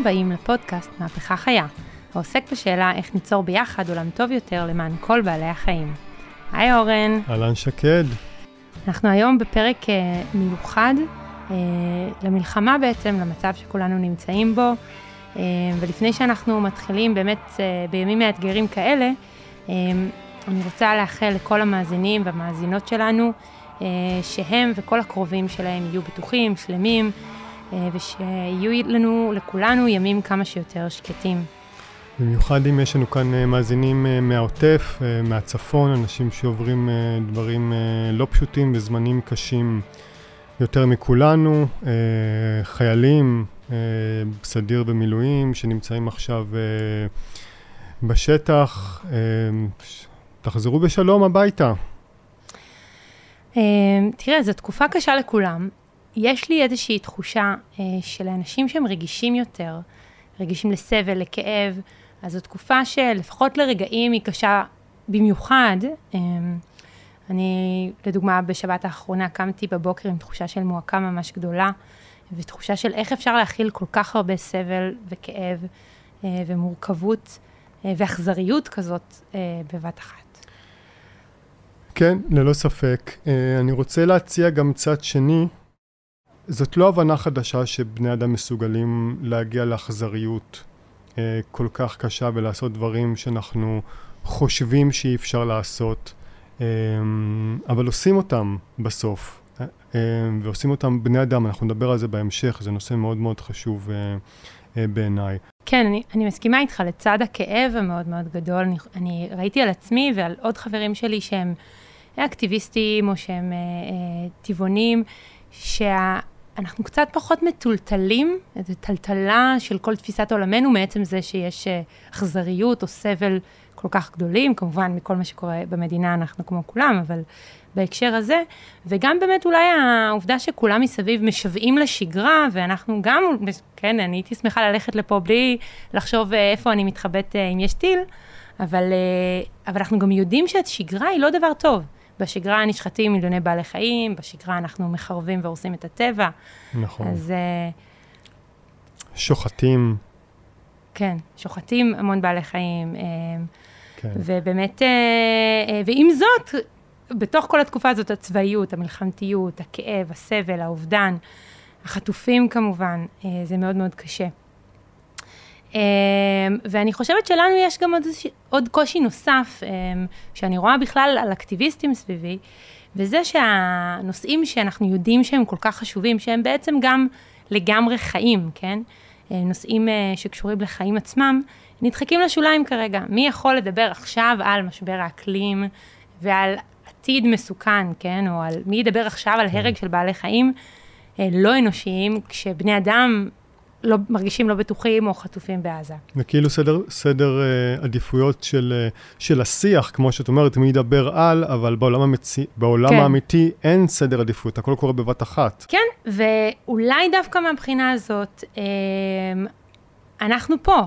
הבאים לפודקאסט מהפכה חיה, העוסק בשאלה איך ניצור ביחד עולם טוב יותר למען כל בעלי החיים. היי אורן. אהלן שקד. אנחנו היום בפרק uh, מיוחד uh, למלחמה בעצם, למצב שכולנו נמצאים בו, uh, ולפני שאנחנו מתחילים באמת uh, בימים מאתגרים כאלה, uh, אני רוצה לאחל לכל המאזינים והמאזינות שלנו, uh, שהם וכל הקרובים שלהם יהיו בטוחים, שלמים, ושיהיו לנו, לכולנו, ימים כמה שיותר שקטים. במיוחד אם יש לנו כאן אה, מאזינים אה, מהעוטף, מהצפון, אנשים שעוברים דברים לא פשוטים וזמנים קשים יותר מכולנו, חיילים, סדיר במילואים, שנמצאים עכשיו בשטח, תחזרו בשלום הביתה. תראה, זו תקופה קשה לכולם. יש לי איזושהי תחושה אה, שלאנשים שהם רגישים יותר, רגישים לסבל, לכאב, אז זו תקופה שלפחות לרגעים היא קשה במיוחד. אה, אני, לדוגמה, בשבת האחרונה קמתי בבוקר עם תחושה של מועקה ממש גדולה, ותחושה של איך אפשר להכיל כל כך הרבה סבל וכאב אה, ומורכבות אה, ואכזריות כזאת אה, בבת אחת. כן, ללא ספק. אה, אני רוצה להציע גם צד שני זאת לא הבנה חדשה שבני אדם מסוגלים להגיע לאכזריות אה, כל כך קשה ולעשות דברים שאנחנו חושבים שאי אפשר לעשות, אה, אבל עושים אותם בסוף, אה, אה, ועושים אותם בני אדם, אנחנו נדבר על זה בהמשך, זה נושא מאוד מאוד חשוב אה, אה, בעיניי. כן, אני, אני מסכימה איתך, לצד הכאב המאוד מאוד גדול, אני, אני ראיתי על עצמי ועל עוד חברים שלי שהם אקטיביסטים או שהם אה, אה, טבעונים, שה... אנחנו קצת פחות מטולטלים, איזו טלטלה של כל תפיסת עולמנו מעצם זה שיש אה, אכזריות או סבל כל כך גדולים, כמובן מכל מה שקורה במדינה אנחנו כמו כולם, אבל בהקשר הזה, וגם באמת אולי העובדה שכולם מסביב משוועים לשגרה, ואנחנו גם, כן, אני הייתי שמחה ללכת לפה בלי לחשוב אה, איפה אני מתחבאת אה, אם יש טיל, אבל, אבל אנחנו גם יודעים שהשגרה היא לא דבר טוב. בשגרה נשחטים מיליוני בעלי חיים, בשגרה אנחנו מחרבים והורסים את הטבע. נכון. אז... אה, שוחטים. כן, שוחטים המון בעלי חיים. אה, כן. ובאמת, אה, ועם זאת, בתוך כל התקופה הזאת, הצבאיות, המלחמתיות, הכאב, הסבל, האובדן, החטופים כמובן, זה מאוד מאוד קשה. אמ, ואני חושבת שלנו יש גם עוד, עוד קושי נוסף, אמ, שאני רואה בכלל על אקטיביסטים סביבי, וזה שהנושאים שאנחנו יודעים שהם כל כך חשובים, שהם בעצם גם לגמרי חיים, כן? אה, נושאים אה, שקשורים לחיים עצמם, נדחקים לשוליים כרגע. מי יכול לדבר עכשיו על משבר האקלים ועל עתיד מסוכן, כן? או על מי ידבר עכשיו על הרג של בעלי חיים אה, לא אנושיים, כשבני אדם לא, מרגישים לא בטוחים או חטופים בעזה. זה כאילו סדר, סדר uh, עדיפויות של, uh, של השיח, כמו שאת אומרת, מי ידבר על, אבל בעולם, המציא, בעולם כן. האמיתי אין סדר עדיפויות, הכל קורה בבת אחת. כן, ואולי דווקא מהבחינה הזאת, uh, אנחנו פה,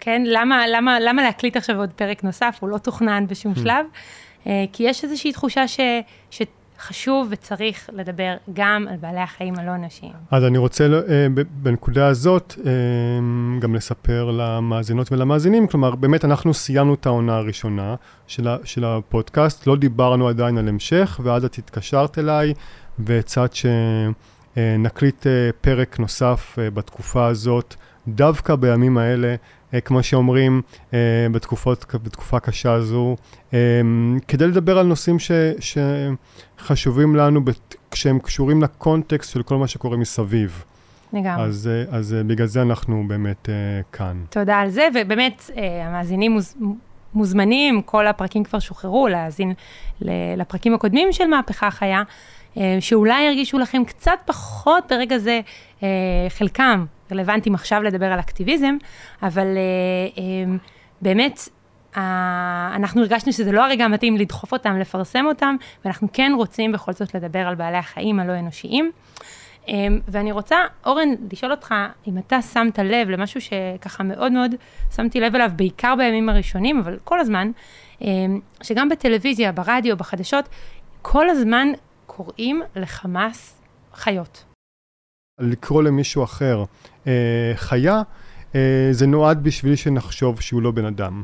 כן? למה, למה, למה להקליט עכשיו עוד פרק נוסף? הוא לא תוכנן בשום hmm. שלב. Uh, כי יש איזושהי תחושה ש, ש, חשוב וצריך לדבר גם על בעלי החיים הלא אנושיים. אז אני רוצה אה, בנקודה הזאת אה, גם לספר למאזינות ולמאזינים, כלומר, באמת אנחנו סיימנו את העונה הראשונה של, הפודקאסט, לא דיברנו עדיין על המשך, ואז את התקשרת אליי והצעת שנקליט אה, פרק נוסף בתקופה הזאת, דווקא בימים האלה. אה, כמו שאומרים אה, בתקופות, בתקופה קשה זו, אה, כדי לדבר על נושאים ש, שחשובים לנו כשהם קשורים לקונטקסט של כל מה שקורה מסביב. לגמרי. אז, אז בגלל זה אנחנו באמת כאן. תודה על זה, ובאמת המאזינים מוז, מוזמנים, כל הפרקים כבר שוחררו, להאזין לפרקים הקודמים של מהפכה חיה, שאולי ירגישו לכם קצת פחות ברגע זה, חלקם רלוונטיים עכשיו לדבר על אקטיביזם, אבל uh, um, באמת, אנחנו הרגשנו שזה לא הרגע המתאים לדחוף אותם, לפרסם אותם, ואנחנו כן רוצים בכל זאת לדבר על בעלי החיים הלא אנושיים. Um, ואני רוצה, אורן, לשאול אותך אם אתה שמת לב למשהו שככה מאוד מאוד שמתי לב אליו, בעיקר בימים הראשונים, אבל כל הזמן, שגם בטלוויזיה, ברדיו, בחדשות, כל הזמן קוראים לחמאס חיות. לקרוא למישהו אחר אה, חיה, אה, זה נועד בשביל שנחשוב שהוא לא בן אדם.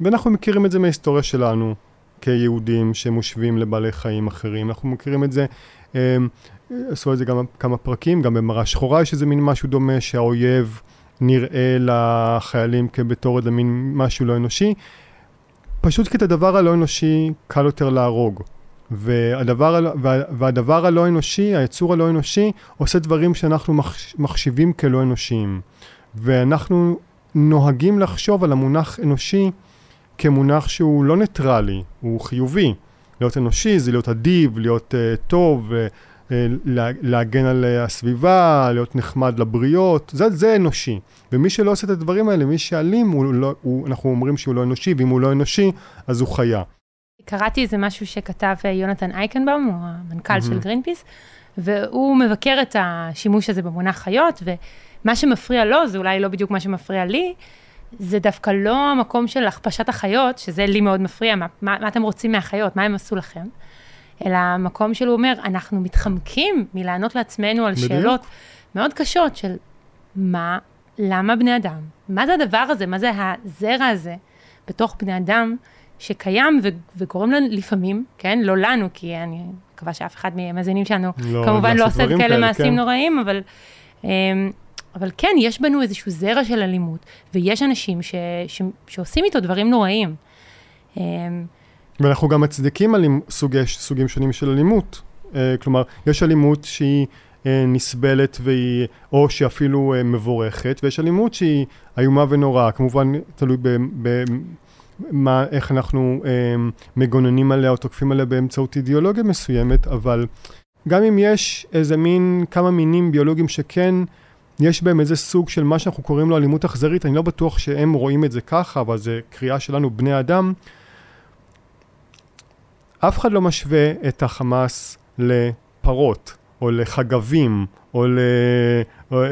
ואנחנו מכירים את זה מההיסטוריה שלנו כיהודים שמושבים לבעלי חיים אחרים. אנחנו מכירים את זה, אה, עשו את זה גם כמה פרקים, גם במראה שחורה יש איזה מין משהו דומה שהאויב נראה לחיילים כבתור איזה מין משהו לא אנושי. פשוט כי את הדבר הלא אנושי קל יותר להרוג. והדבר, והדבר הלא אנושי, היצור הלא אנושי, עושה דברים שאנחנו מחשיבים כלא אנושיים. ואנחנו נוהגים לחשוב על המונח אנושי כמונח שהוא לא ניטרלי, הוא חיובי. להיות אנושי זה להיות אדיב, להיות uh, טוב, uh, לה, להגן על הסביבה, להיות נחמד לבריות, זה, זה אנושי. ומי שלא עושה את הדברים האלה, מי שאלים, הוא לא, הוא, אנחנו אומרים שהוא לא אנושי, ואם הוא לא אנושי, אז הוא חיה. קראתי איזה משהו שכתב יונתן אייקנבאום, הוא המנכ"ל mm-hmm. של גרינפיס, והוא מבקר את השימוש הזה במונח חיות, ומה שמפריע לו, זה אולי לא בדיוק מה שמפריע לי, זה דווקא לא המקום של הכפשת החיות, שזה לי מאוד מפריע, מה, מה, מה אתם רוצים מהחיות, מה הם עשו לכם, אלא המקום שלו אומר, אנחנו מתחמקים מלענות לעצמנו על בדיוק. שאלות מאוד קשות של מה, למה בני אדם? מה זה הדבר הזה? מה זה הזרע הזה בתוך בני אדם שקיים ו- וגורם לנו לפעמים, כן? לא לנו, כי אני מקווה שאף אחד מהמאזינים שלנו לא, כמובן לא עושה כאלה מעשים כן. נוראים, אבל... Um, אבל כן, יש בנו איזשהו זרע של אלימות, ויש אנשים ש, ש, שעושים איתו דברים נוראים. אמ, ואנחנו גם מצדיקים אלימ, סוגי, סוגים שונים של אלימות. Uh, כלומר, יש אלימות שהיא uh, נסבלת והיא, או שאפילו uh, מבורכת, ויש אלימות שהיא איומה ונוראה. כמובן, תלוי ב... ב מה, איך אנחנו אה, מגוננים עליה או תוקפים עליה באמצעות אידיאולוגיה מסוימת, אבל גם אם יש איזה מין כמה מינים ביולוגיים שכן יש בהם איזה סוג של מה שאנחנו קוראים לו אלימות אכזרית, אני לא בטוח שהם רואים את זה ככה, אבל זה קריאה שלנו בני אדם. אף אחד לא משווה את החמאס לפרות, או לחגבים, או ל... או, אה,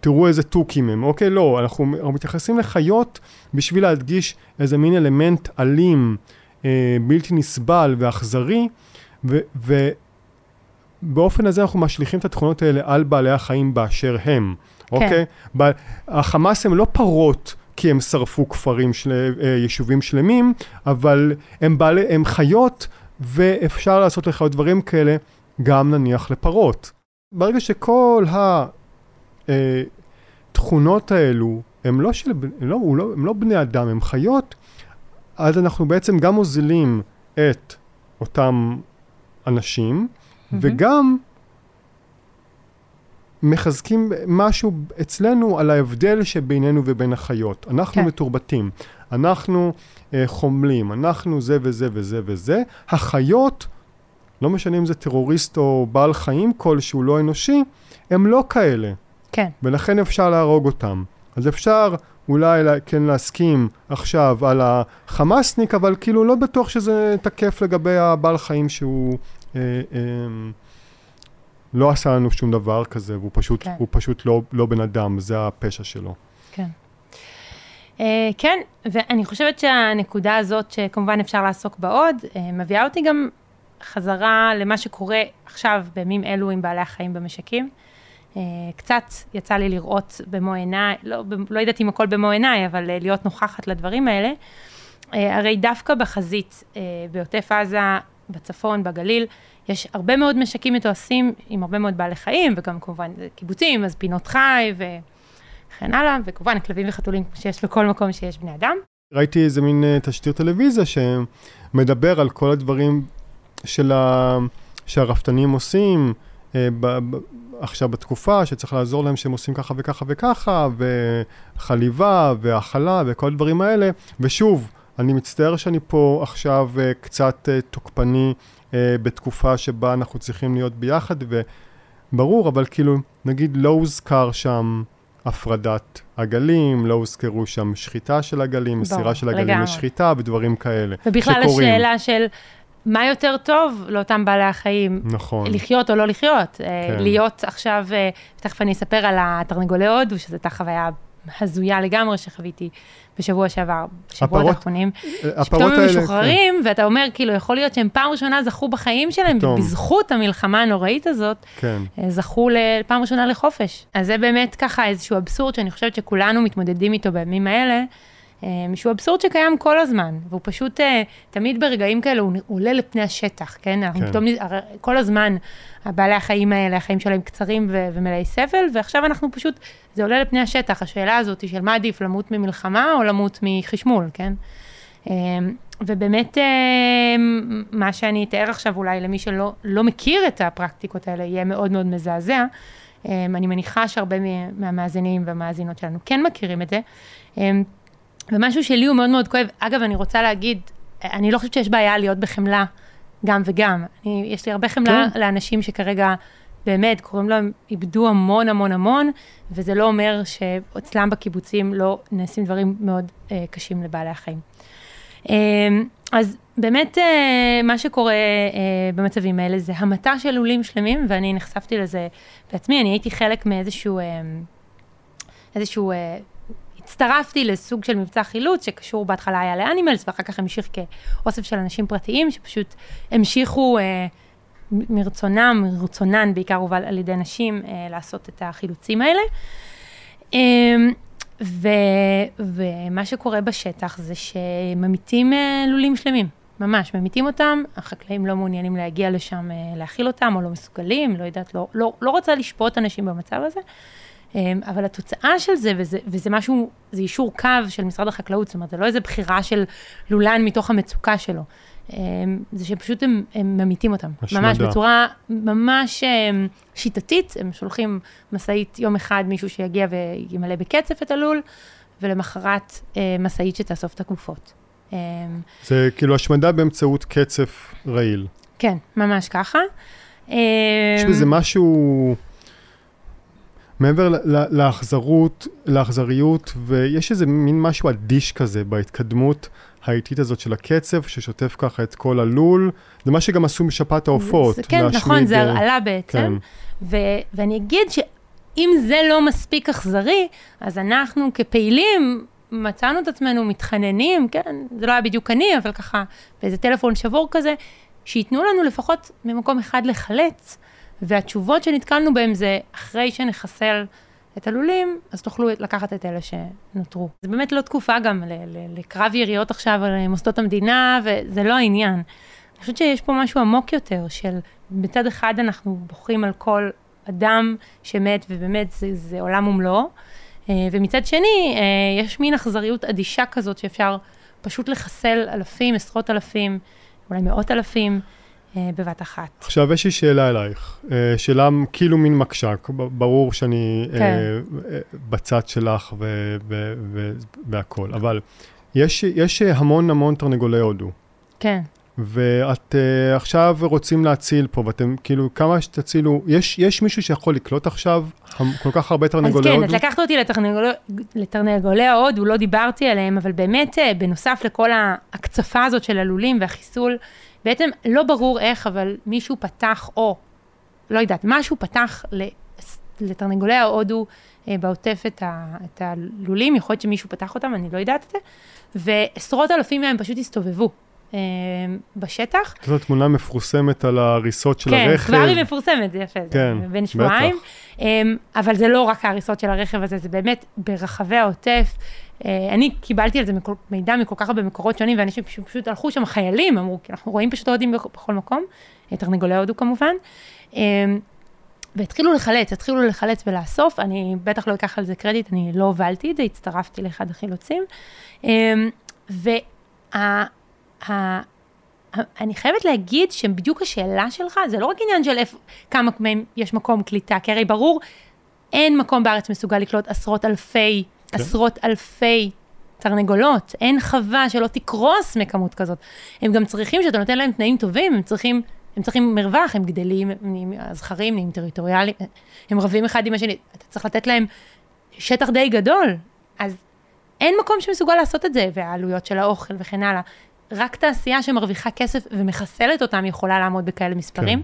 תראו איזה תוכים הם, אוקיי? לא, אנחנו, אנחנו מתייחסים לחיות בשביל להדגיש איזה מין אלמנט אלים, אה, בלתי נסבל ואכזרי, ו... ו באופן הזה אנחנו משליכים את התכונות האלה על בעלי החיים באשר הם, כן. אוקיי? ב- החמאס הם לא פרות כי הם שרפו כפרים, של, אה, יישובים שלמים, אבל הם, בעלי, הם חיות ואפשר לעשות לחיות דברים כאלה גם נניח לפרות. ברגע שכל התכונות אה, האלו הם לא, של, הם, לא, לא, הם לא בני אדם, הם חיות, אז אנחנו בעצם גם מוזילים את אותם אנשים, mm-hmm. וגם מחזקים משהו אצלנו על ההבדל שבינינו ובין החיות. אנחנו כן. מתורבתים, אנחנו אה, חומלים, אנחנו זה וזה וזה וזה. החיות, לא משנה אם זה טרוריסט או בעל חיים כלשהו לא אנושי, הם לא כאלה. כן. ולכן אפשר להרוג אותם. אז אפשר אולי כן להסכים עכשיו על החמאסניק, אבל כאילו לא בטוח שזה תקף לגבי הבעל חיים שהוא... אה, אה, לא עשה לנו שום דבר כזה, והוא פשוט, כן. הוא פשוט לא, לא בן אדם, זה הפשע שלו. כן. Uh, כן, ואני חושבת שהנקודה הזאת, שכמובן אפשר לעסוק בה עוד, uh, מביאה אותי גם חזרה למה שקורה עכשיו, בימים אלו עם בעלי החיים במשקים. Uh, קצת יצא לי לראות במו עיניי, לא, לא יודעת אם הכל במו עיניי, אבל uh, להיות נוכחת לדברים האלה. Uh, הרי דווקא בחזית, בעוטף עזה, בצפון, בגליל, יש הרבה מאוד משקים מתועשים עם הרבה מאוד בעלי חיים, וגם כמובן קיבוצים, אז פינות חי וכן הלאה, וכמובן כלבים וחתולים שיש בכל מקום שיש בני אדם. ראיתי איזה מין תשדיר טלוויזיה שמדבר על כל הדברים של ה... שהרפתנים עושים uh, ב... ב... עכשיו בתקופה שצריך לעזור להם שהם עושים ככה וככה וככה, וחליבה והאכלה וכל הדברים האלה, ושוב, אני מצטער שאני פה עכשיו uh, קצת uh, תוקפני uh, בתקופה שבה אנחנו צריכים להיות ביחד, וברור, אבל כאילו, נגיד לא הוזכר שם הפרדת עגלים, לא הוזכרו שם שחיטה של עגלים, מסירה של עגלים לשחיטה ודברים כאלה. ובכלל שקורים. השאלה של... מה יותר טוב לאותם בעלי החיים? נכון. לחיות או לא לחיות. כן. להיות עכשיו, תכף אני אספר על התרנגולי הודו, שזו הייתה חוויה הזויה לגמרי שחוויתי בשבוע שעבר, בשבועות האחרונים. הפרות שפתאום הם האלה, משוחררים, ואתה אומר, כאילו, יכול להיות שהם פעם ראשונה זכו בחיים שלהם, פתאום. ובזכות המלחמה הנוראית הזאת, כן, אה, זכו לפעם ראשונה לחופש. אז זה באמת ככה איזשהו אבסורד שאני חושבת שכולנו מתמודדים איתו בימים האלה, אה, שהוא אבסורד שקיים כל הזמן, והוא פשוט, אה, תמיד ברגעים כאלה הוא עולה לפני השטח, כן? אנחנו כן. פתאום, כל הזמן, הבעלי החיים האלה, החיים שלהם קצרים ו- ומלאי סבל, ועכשיו אנחנו פשוט, זה עולה לפני השטח, השאלה הזאת של מה עדיף, למות ממלחמה או למות מחשמול, כן? אה, ובאמת, אה, מה שאני אתאר עכשיו אולי למי שלא לא מכיר את הפרקטיקות האלה, יהיה מאוד מאוד מזעזע. אה, אני מניחה שהרבה מה- מהמאזינים והמאזינות שלנו כן מכירים את זה. ומשהו שלי הוא מאוד מאוד כואב, אגב, אני רוצה להגיד, אני לא חושבת שיש בעיה להיות בחמלה גם וגם. אני, יש לי הרבה חמלה כן. לאנשים שכרגע באמת קוראים להם, איבדו המון המון המון, וזה לא אומר שאצלם בקיבוצים לא נעשים דברים מאוד אה, קשים לבעלי החיים. אה, אז באמת אה, מה שקורה אה, במצבים האלה זה המתה של לולים שלמים, ואני נחשפתי לזה בעצמי, אני הייתי חלק מאיזשהו, אה, איזשהו, אה, הצטרפתי לסוג של מבצע חילוץ שקשור בהתחלה היה לאנימלס ואחר כך המשיך כאוסף של אנשים פרטיים שפשוט המשיכו אה, מרצונם, מרצונן בעיקר הובל על ידי נשים אה, לעשות את החילוצים האלה. אה, ו, ומה שקורה בשטח זה שממיתים אה, לולים שלמים, ממש, ממיתים אותם, החקלאים לא מעוניינים להגיע לשם, אה, להאכיל אותם, או לא מסוגלים, לא יודעת, לא, לא, לא רוצה לשפוט אנשים במצב הזה. אה, אבל התוצאה של זה, וזה, וזה משהו, זה אישור קו של משרד החקלאות, זאת אומרת, זה לא איזה בחירה של לולן מתוך המצוקה שלו. אה, זה שפשוט הם, הם ממיתים אותם. השמדה. ממש בצורה ממש אה, שיטתית, הם שולחים משאית יום אחד, מישהו שיגיע וימלא בקצף את הלול, ולמחרת משאית שתאסוף את הגופות. זה כאילו השמדה באמצעות קצף רעיל. כן, ממש ככה. יש בזה משהו, מעבר לאכזרות, לאכזריות, ויש איזה מין משהו אדיש כזה בהתקדמות האיטית הזאת של הקצף, ששוטף ככה את כל הלול. זה מה שגם עשו בשפעת העופות. זה, כן, להשמיד, נכון, זה אה, הרעלה בעצם. כן. ו- ואני אגיד שאם זה לא מספיק אכזרי, אז אנחנו כפעילים מצאנו את עצמנו מתחננים, כן, זה לא היה בדיוק אני, אבל ככה, באיזה טלפון שבור כזה, שייתנו לנו לפחות ממקום אחד לחלץ, והתשובות שנתקלנו בהן זה, אחרי שנחסל את הלולים, אז תוכלו לקחת את אלה שנותרו. זה באמת לא תקופה גם לקרב יריות עכשיו על מוסדות המדינה, וזה לא העניין. אני חושבת שיש פה משהו עמוק יותר, של מצד אחד אנחנו בוכים על כל אדם שמת, ובאמת זה, זה עולם ומלואו, אה, ומצד שני, אה, יש מין אכזריות אדישה כזאת שאפשר פשוט לחסל אלפים, עשרות אלפים, אולי מאות אלפים, אה, בבת אחת. עכשיו יש לי שאלה אלייך, אה, שאלה כאילו מין מקשק, ברור שאני אה, כן. אה, בצד שלך ו- ו- ו- והכל, אבל יש, יש המון המון תרנגולי הודו, כן. ואת uh, עכשיו רוצים להציל פה, ואתם כאילו, כמה שתצילו, יש, יש מישהו שיכול לקלוט עכשיו כל כך הרבה אז תרנגולי כן, הודו? אז לקחת אותי לתרנגולי, לתרנגולי ההודו, לא דיברתי עליהם, אבל באמת, אה, בנוסף לכל ההקצפה הזאת של הלולים והחיסול, בעצם לא ברור איך, אבל מישהו פתח, או, לא יודעת, משהו פתח לתרנגולי ההודו אה, בעוטף את, ה, את הלולים, יכול להיות שמישהו פתח אותם, אני לא יודעת את זה, ועשרות אלפים מהם פשוט הסתובבו. אה, בשטח, זו תמונה מפורסמת על ההריסות של כן, הרכב. כבר היא מפורסמת, זה יפה, כן, זה בין שבועיים. בטח. Um, אבל זה לא רק ההריסות של הרכב הזה, זה באמת ברחבי העוטף. Uh, אני קיבלתי על זה מידע מכל כך הרבה מקורות שונים, ואנשים פשוט, פשוט הלכו שם חיילים, אמרו, כי אנחנו רואים פשוט הודים בכ- בכל מקום, אה, תרנגולי הודו כמובן. Um, והתחילו לחלץ, התחילו לחלץ ולאסוף, אני בטח לא אקח על זה קרדיט, אני לא הובלתי את זה, הצטרפתי לאחד החילוצים. Um, וה... ה- אני חייבת להגיד שבדיוק השאלה שלך, זה לא רק עניין של איפה, כמה מהם יש מקום קליטה, כי הרי ברור, אין מקום בארץ מסוגל לקלוט עשרות אלפי, כן. עשרות אלפי תרנגולות, אין חווה שלא תקרוס מכמות כזאת. הם גם צריכים שאתה נותן להם תנאים טובים, הם צריכים, הם צריכים מרווח, הם גדלים, הם הזכרים נהיים טריטוריאליים, הם רבים אחד עם השני, אתה צריך לתת להם שטח די גדול, אז אין מקום שמסוגל לעשות את זה, והעלויות של האוכל וכן הלאה. רק תעשייה שמרוויחה כסף ומחסלת אותם יכולה לעמוד בכאלה מספרים.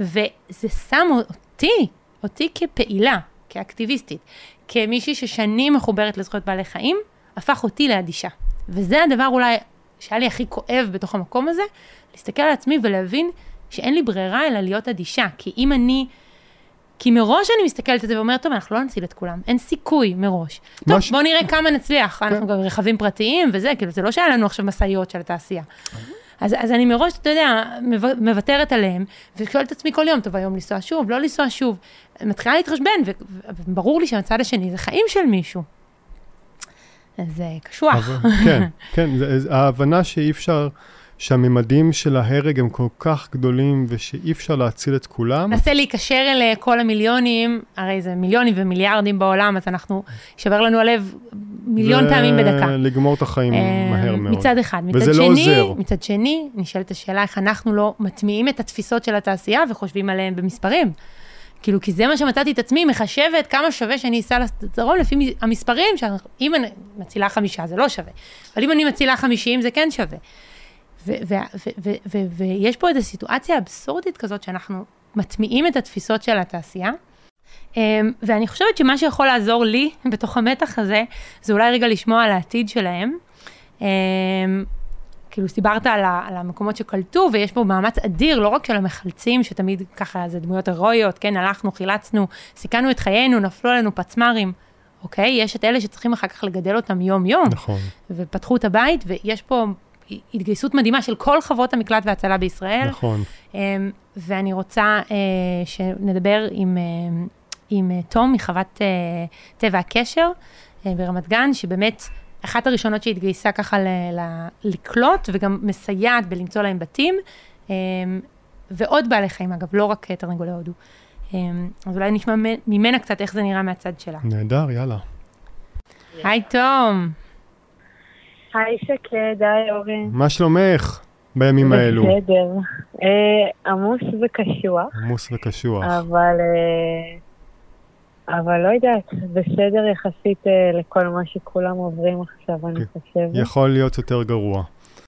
וזה שם אותי, אותי כפעילה, כאקטיביסטית, כמישהי ששנים מחוברת לזכויות בעלי חיים, הפך אותי לאדישה. וזה הדבר אולי שהיה לי הכי כואב בתוך המקום הזה, להסתכל על עצמי ולהבין שאין לי ברירה אלא להיות אדישה. כי אם אני... כי מראש אני מסתכלת על זה ואומרת, טוב, אנחנו לא נציל את כולם, אין סיכוי מראש. טוב, ש... בואו נראה כמה נצליח, אנחנו גם רכבים פרטיים וזה, כאילו, זה לא שהיה לנו עכשיו משאיות של התעשייה. אז, אז אני מראש, אתה יודע, מוותרת עליהם, ושואלת את עצמי כל יום, טוב, היום לנסוע שוב, לא לנסוע שוב. מתחילה להתחשבן, וברור לי שהצד השני זה חיים של מישהו. אז זה קשוח. כן, כן, ההבנה שאי אפשר... שהממדים של ההרג הם כל כך גדולים ושאי אפשר להציל את כולם. נסה להיקשר אל אה, כל המיליונים, הרי זה מיליונים ומיליארדים בעולם, אז אנחנו, יישבר לנו הלב מיליון פעמים בדקה. לגמור את החיים אה, מהר מאוד. מצד אחד. מצד וזה לא שני, לא עוזר. מצד שני, נשאלת השאלה איך אנחנו לא מטמיעים את התפיסות של התעשייה וחושבים עליהן במספרים. כאילו, כי זה מה שמצאתי את עצמי, מחשבת כמה שווה שאני אסע לדרום לפי המספרים, שאם אני מצילה חמישה זה לא שווה, אבל אם אני מצילה חמישים זה כן שווה. ויש פה איזו סיטואציה אבסורדית כזאת שאנחנו מטמיעים את התפיסות של התעשייה. אמ, ואני חושבת שמה שיכול לעזור לי בתוך המתח הזה, זה אולי רגע לשמוע על העתיד שלהם. אמ, כאילו, דיברת על, על המקומות שקלטו, ויש פה מאמץ אדיר, לא רק של המחלצים, שתמיד ככה זה דמויות הירואיות, כן, הלכנו, חילצנו, סיכנו את חיינו, נפלו עלינו פצמ"רים, אוקיי? יש את אלה שצריכים אחר כך לגדל אותם יום-יום. נכון. ופתחו את הבית, ויש פה התגייסות מדהימה של כל חברות המקלט וההצלה בישראל. נכון. אמ, ואני רוצה אה, שנדבר עם, אה, עם אה, תום מחוות טבע הקשר ברמת גן, שבאמת אחת הראשונות שהתגייסה ככה ל, ל, לקלוט, וגם מסייעת בלמצוא להם בתים, אמ, ועוד בעלי חיים, אגב, לא רק תרנגולי הודו. אמ, אז אולי נשמע ממנה קצת איך זה נראה מהצד שלה. נהדר, יאללה. היי, תום. היי שקד, היי אורי. מה שלומך בימים האלו? בסדר. אה, עמוס וקשוח. עמוס וקשוח. אבל... אה, אבל לא יודעת, בסדר יחסית אה, לכל מה שכולם עוברים עכשיו, אני חושבת. יכול להיות יותר גרוע.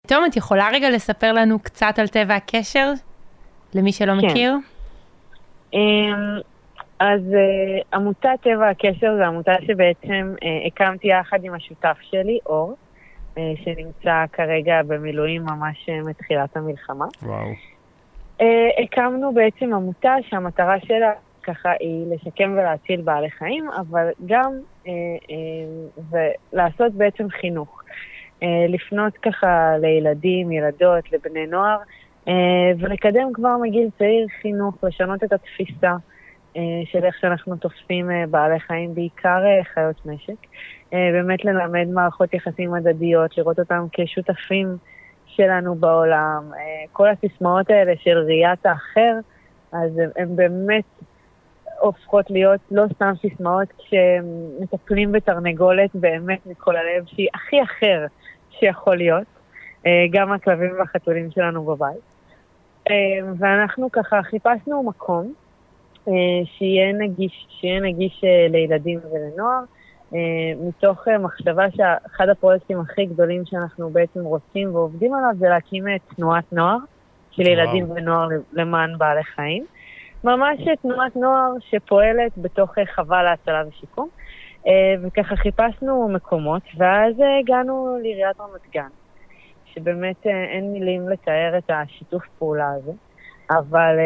תום, את יכולה רגע לספר לנו קצת על טבע הקשר, למי שלא כן. מכיר? אמ, אז עמותת טבע הקשר זו עמותה שבעצם הקמתי יחד עם השותף שלי, אור. אה, שנמצא כרגע במילואים ממש אה, מתחילת המלחמה. וואו. אה, הקמנו בעצם עמותה שהמטרה שלה ככה היא לשקם ולהציל בעלי חיים, אבל גם ולעשות בעצם חינוך. לפנות ככה לילדים, ילדות, לבני נוער, ולקדם כבר מגיל צעיר חינוך, לשנות את התפיסה של איך שאנחנו תופסים בעלי חיים, בעיקר חיות משק. אה, באמת ללמד מערכות יחסים הדדיות, לראות אותם כשותפים שלנו בעולם. אה, כל הסיסמאות האלה של ראיית האחר, אז הן באמת הופכות להיות לא סתם סיסמאות כשמטפלים בתרנגולת באמת מכל הלב, שהיא הכי אחר שיכול להיות, אה, גם הכלבים והחתולים שלנו בבית. ואנחנו ככה חיפשנו מקום שיהיה נגיש, שיהיה נגיש לילדים ולנוער. אה, מתוך אה, מחשבה שאחד הפרויקטים הכי גדולים שאנחנו בעצם רוצים ועובדים עליו זה להקים את תנועת נוער של ילדים וואו. ונוער למען בעלי חיים. ממש תנועת נוער שפועלת בתוך אה, חווה להצלה ושיקום. וככה חיפשנו מקומות, ואז הגענו לעיריית רמת גן, שבאמת אין מילים לתאר את השיתוף פעולה הזה. אבל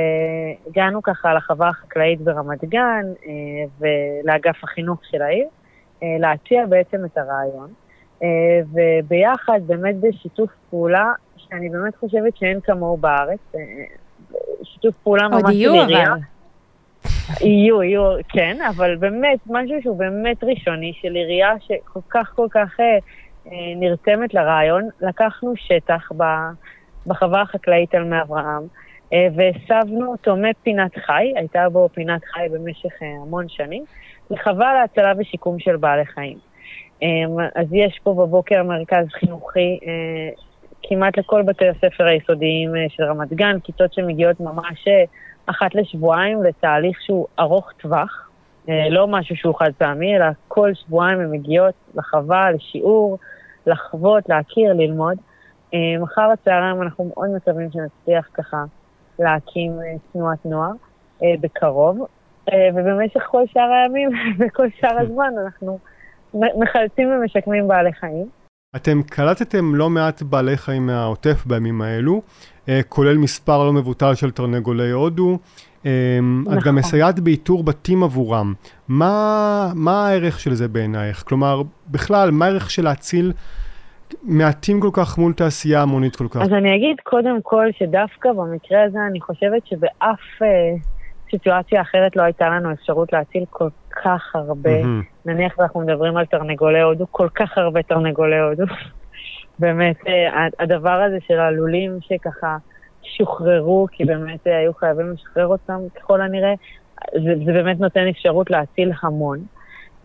הגענו ככה לחווה החקלאית ברמת גן ולאגף החינוך של העיר, אה, להציע בעצם את הרעיון. אה, וביחד, באמת בשיתוף פעולה, שאני באמת חושבת שאין כמוהו בארץ, אה, שיתוף פעולה ממש של עירייה. יהיו, יהיו, כן, אבל באמת, משהו שהוא באמת ראשוני של עירייה שכל כך כל כך אה, נרתמת לרעיון. לקחנו שטח ב, בחווה החקלאית על מי אברהם, אה, והסבנו אותו מפינת חי, הייתה בו פינת חי במשך אה, המון שנים, לחווה להצלה ושיקום של בעלי חיים. אמ, אז יש פה בבוקר מרכז חינוכי אה, כמעט לכל בתי הספר היסודיים אה, של רמת גן, כיתות שמגיעות ממש אה, אחת לשבועיים לתהליך שהוא ארוך טווח, לא משהו שהוא חד פעמי, אלא כל שבועיים הן מגיעות לחווה, לשיעור, לחוות, להכיר, ללמוד. מחר הצהריים אנחנו מאוד מקווים שנצליח ככה להקים תנועת נוער בקרוב, ובמשך כל שאר הימים וכל שאר הזמן אנחנו מחלצים ומשקמים בעלי חיים. אתם קלטתם לא מעט בעלי חיים מהעוטף בימים האלו, כולל מספר לא מבוטל של תרנגולי הודו. נכון. את גם מסייעת באיתור בתים עבורם. מה, מה הערך של זה בעינייך? כלומר, בכלל, מה הערך של להציל מעטים כל כך מול תעשייה המונית כל כך? אז אני אגיד קודם כל שדווקא במקרה הזה אני חושבת שבאף אה, סיטואציה אחרת לא הייתה לנו אפשרות להציל כל כך הרבה. Mm-hmm. נניח אנחנו מדברים על תרנגולי הודו, כל כך הרבה תרנגולי הודו. באמת, אה, הדבר הזה של הלולים שככה... שוחררו, כי באמת אה, היו חייבים לשחרר אותם ככל הנראה, זה, זה באמת נותן אפשרות להציל המון.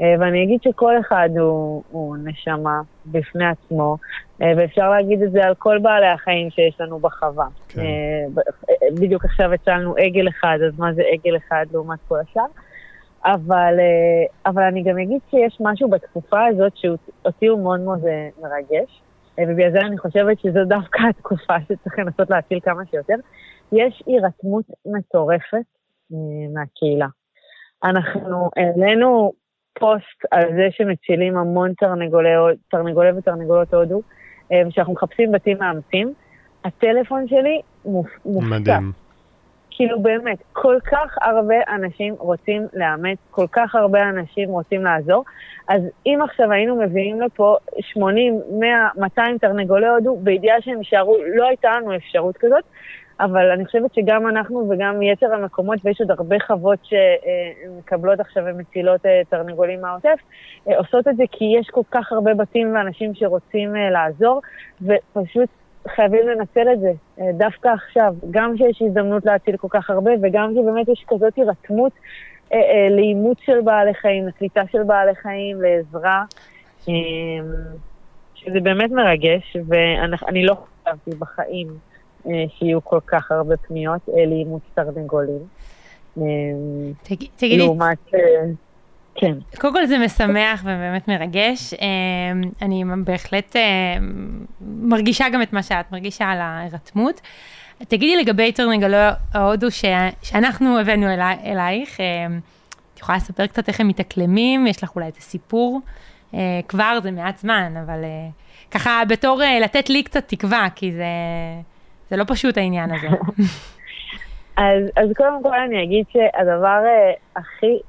אה, ואני אגיד שכל אחד הוא, הוא נשמה בפני עצמו, אה, ואפשר להגיד את זה על כל בעלי החיים שיש לנו בחווה. כן. בדיוק עכשיו הצלנו עגל אחד, אז מה זה עגל אחד לעומת כל השאר? אבל, אבל אני גם אגיד שיש משהו בתקופה הזאת שאותי הוא מאוד מאוד מרגש. אה, ובגלל זה אני חושבת שזו דווקא התקופה שצריך לנסות להציל כמה שיותר. יש הירתמות מטורפת אה, מהקהילה. אנחנו העלינו פוסט על זה שמצילים המון תרנגולי, תרנגולי ותרנגולות הודו, אה, ושאנחנו מחפשים בתים מאמצים. הטלפון שלי מופתע. מדהים. כאילו באמת, כל כך הרבה אנשים רוצים לאמץ, כל כך הרבה אנשים רוצים לעזור. אז אם עכשיו היינו מביאים לפה 80, 100, 200 תרנגולי הודו, בידיעה שהם יישארו, לא הייתה לנו אפשרות כזאת, אבל אני חושבת שגם אנחנו וגם יתר המקומות, ויש עוד הרבה חוות שמקבלות עכשיו ומצילות אה, תרנגולים מהעוטף, אה, עושות את זה כי יש כל כך הרבה בתים ואנשים שרוצים אה, לעזור, ופשוט חייבים לנצל את זה, אה, דווקא עכשיו, גם שיש הזדמנות להציל כל כך הרבה, וגם שבאמת יש כזאת הירתמות אה, אה, לאימוץ של בעלי חיים, לקליטה של בעלי חיים, לעזרה, אה, שזה באמת מרגש, ואני לא חשבתי בחיים אה, שיהיו כל כך הרבה פניות אה, לאימוץ תרנגולים. אה, תגידי... לעומת... אה, כן. קודם כל זה משמח ובאמת מרגש. אני בהחלט מרגישה גם את מה שאת מרגישה על ההירתמות. תגידי לגבי תרנגלו ההודו ש... שאנחנו הבאנו אלי... אלייך, את יכולה לספר קצת איך הם מתאקלמים? יש לך אולי איזה סיפור? אה, כבר זה מעט זמן, אבל אה, ככה בתור אה, לתת לי קצת תקווה, כי זה, זה לא פשוט העניין הזה. אז, אז קודם כל אני אגיד שהדבר הכי,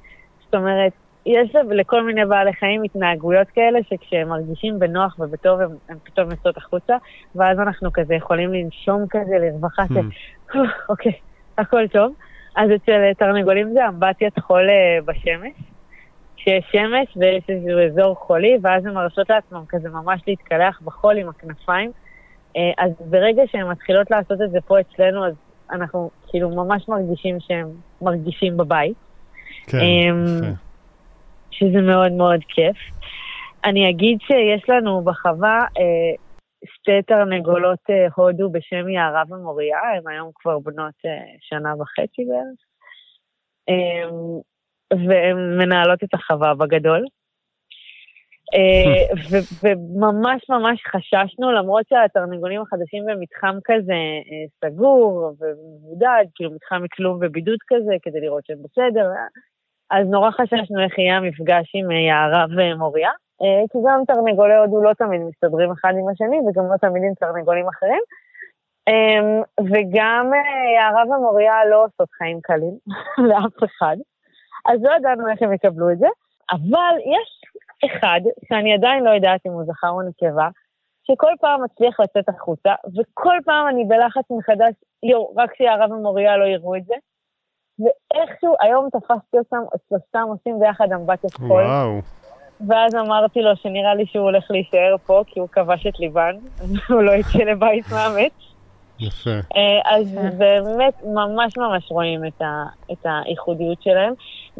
זאת אומרת, יש לכל מיני בעלי חיים התנהגויות כאלה שכשהם מרגישים בנוח ובטוב הם, הם פתאום יוצאות החוצה, ואז אנחנו כזה יכולים לנשום כזה לרווחה של, hmm. אוקיי, הכל טוב. אז אצל תרנגולים זה אמבטיית חול אה, בשמש, שיש שמש ויש איזשהו אזור חולי, ואז הם מרשות לעצמם כזה ממש להתקלח בחול עם הכנפיים. אה, אז ברגע שהן מתחילות לעשות את זה פה אצלנו, אז אנחנו כאילו ממש מרגישים שהם מרגישים בבית. כן, אמ, יפה. שזה מאוד מאוד כיף. אני אגיד שיש לנו בחווה אה, שתי תרנגולות אה, הודו בשם יערה ומוריה, הן היום כבר בנות אה, שנה וחצי בערך, אה, והן מנהלות את החווה בגדול. אה, וממש ממש חששנו, למרות שהתרנגולים החדשים במתחם כזה אה, סגור ומבודד, כאילו מתחם מכלום ובידוד כזה, כדי לראות שהם בסדר, אז נורא חששנו איך יהיה המפגש עם אה, יערה ומוריה, אה, כי גם תרנגולי הודו לא תמיד מסתדרים אחד עם השני, וגם לא תמיד עם תרנגולים אחרים. אמ, וגם אה, יערה ומוריה לא עושות חיים קלים לאף אחד, אז לא ידענו איך הם יקבלו את זה, אבל יש אחד, שאני עדיין לא יודעת אם הוא זכר או נקבה, שכל פעם מצליח לצאת החוצה, וכל פעם אני בלחץ מחדש, יואו, רק שיערה ומוריה לא יראו את זה, ואיכשהו היום תפסתי אותם, את שלושתם עושים ביחד אמבטיית חול. וואו. ואז אמרתי לו שנראה לי שהוא הולך להישאר פה, כי הוא כבש את ליבן, הוא לא יצא לבית מאמץ. יפה. אה, אז באמת ממש ממש רואים את, ה, את הייחודיות שלהם.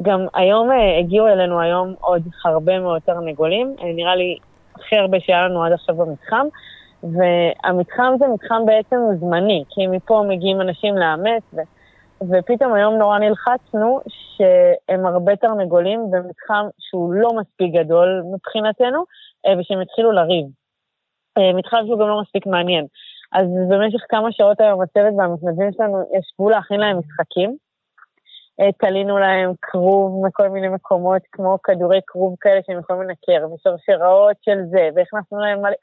גם היום אה, הגיעו אלינו היום עוד הרבה מאוד תרנגולים, אה, נראה לי הכי הרבה שהיה לנו עד עכשיו במתחם, והמתחם זה מתחם בעצם זמני, כי מפה מגיעים אנשים לאמץ, ופתאום היום נורא נלחצנו שהם הרבה תרנגולים במתחם שהוא לא מספיק גדול מבחינתנו, אה, ושהם התחילו לריב. אה, מתחם שהוא גם לא מספיק מעניין. אז במשך כמה שעות היום הצוות והמתנדבים שלנו ישבו להכין להם משחקים, תלינו להם כרוב מכל מיני מקומות, כמו כדורי כרוב כאלה שהם יכולים לנקר, ושרשראות של זה, והכנסנו להם מלא,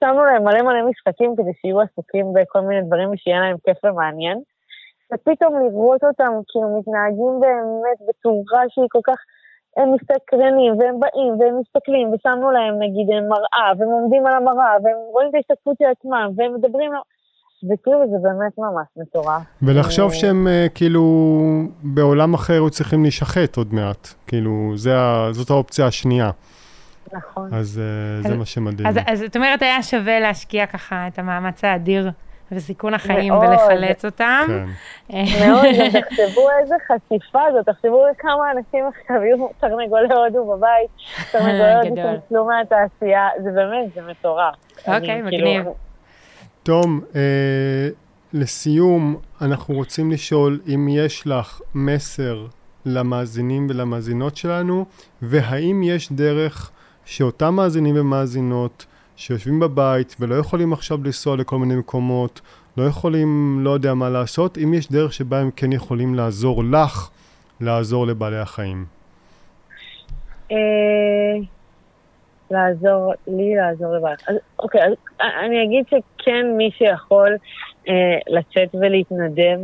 שמנו להם מלא מלא משחקים כדי שיהיו עסוקים בכל מיני דברים ושיהיה להם כיף ומעניין. ופתאום לראות אותם כאילו מתנהגים באמת בצורה שהיא כל כך, הם מסתקרנים והם באים והם מסתכלים ושמנו להם נגיד מראה והם עומדים על המראה והם רואים את ההשתתפות של עצמם והם מדברים, וכאילו זה באמת ממש מטורף. ולחשוב שהם אה, כאילו בעולם אחר היו צריכים להישחט עוד מעט, כאילו זה, זאת האופציה השנייה. נכון. אז, אה, אז זה מה שמדהים. אז, אז את אומרת, היה שווה להשקיע ככה את המאמץ האדיר וסיכון החיים מאוד. ולחלץ אותם. כן. מאוד, תחשבו איזה חשיפה זאת, תחשבו כמה אנשים עכשיו יהיו תרנגולי הודו בבית, תרנגולי הודו שנצלו מהתעשייה, זה באמת, זה מטורף. אוקיי, מגניב. כאילו... תום, אה, לסיום, אנחנו רוצים לשאול אם יש לך מסר למאזינים ולמאזינות שלנו, והאם יש דרך שאותם מאזינים ומאזינות שיושבים בבית ולא יכולים עכשיו לנסוע לכל מיני מקומות, לא יכולים, לא יודע מה לעשות, אם יש דרך שבה הם כן יכולים לעזור לך לעזור לבעלי החיים. אה, לעזור לי, לעזור לבעלי החיים. אוקיי, אז אני אגיד שכן מי שיכול אה, לצאת ולהתנדב,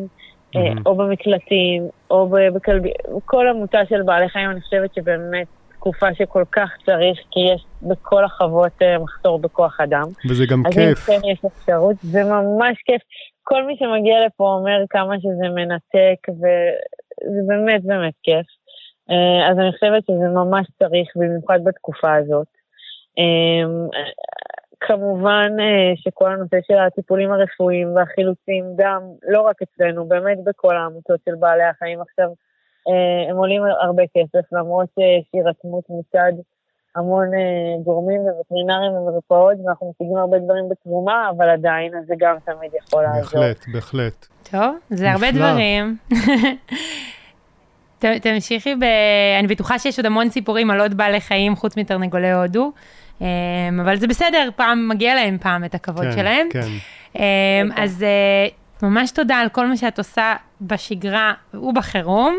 או במקלטים, או בכלבי, כל עמותה של בעלי חיים, אני חושבת שבאמת תקופה שכל כך צריך, כי יש בכל החוות אה, מחסור בכוח אדם. וזה גם אז כיף. אז אם כן יש אפשרות, זה ממש כיף. כל מי שמגיע לפה אומר כמה שזה מנתק, וזה באמת באמת כיף. אה, אז אני חושבת שזה ממש צריך, במיוחד בתקופה הזאת. אה, כמובן שכל הנושא של הטיפולים הרפואיים והחילוצים, גם לא רק אצלנו, באמת בכל העמותות של בעלי החיים עכשיו, אה, הם עולים הרבה כסף, למרות שיש הירתמות מצד המון אה, גורמים ווטרינרים ומרפאות, ואנחנו משיגים הרבה דברים בתרומה, אבל עדיין זה גם תמיד יכול לעזור. בהחלט, בהחלט. טוב, זה הרבה דברים. תמשיכי ב... אני בטוחה שיש עוד המון סיפורים על עוד בעלי חיים חוץ מתרנגולי הודו, אה, אבל זה בסדר, פעם מגיע להם פעם את הכבוד כן, שלהם. כן. אז ממש תודה על כל מה שאת עושה בשגרה ובחירום.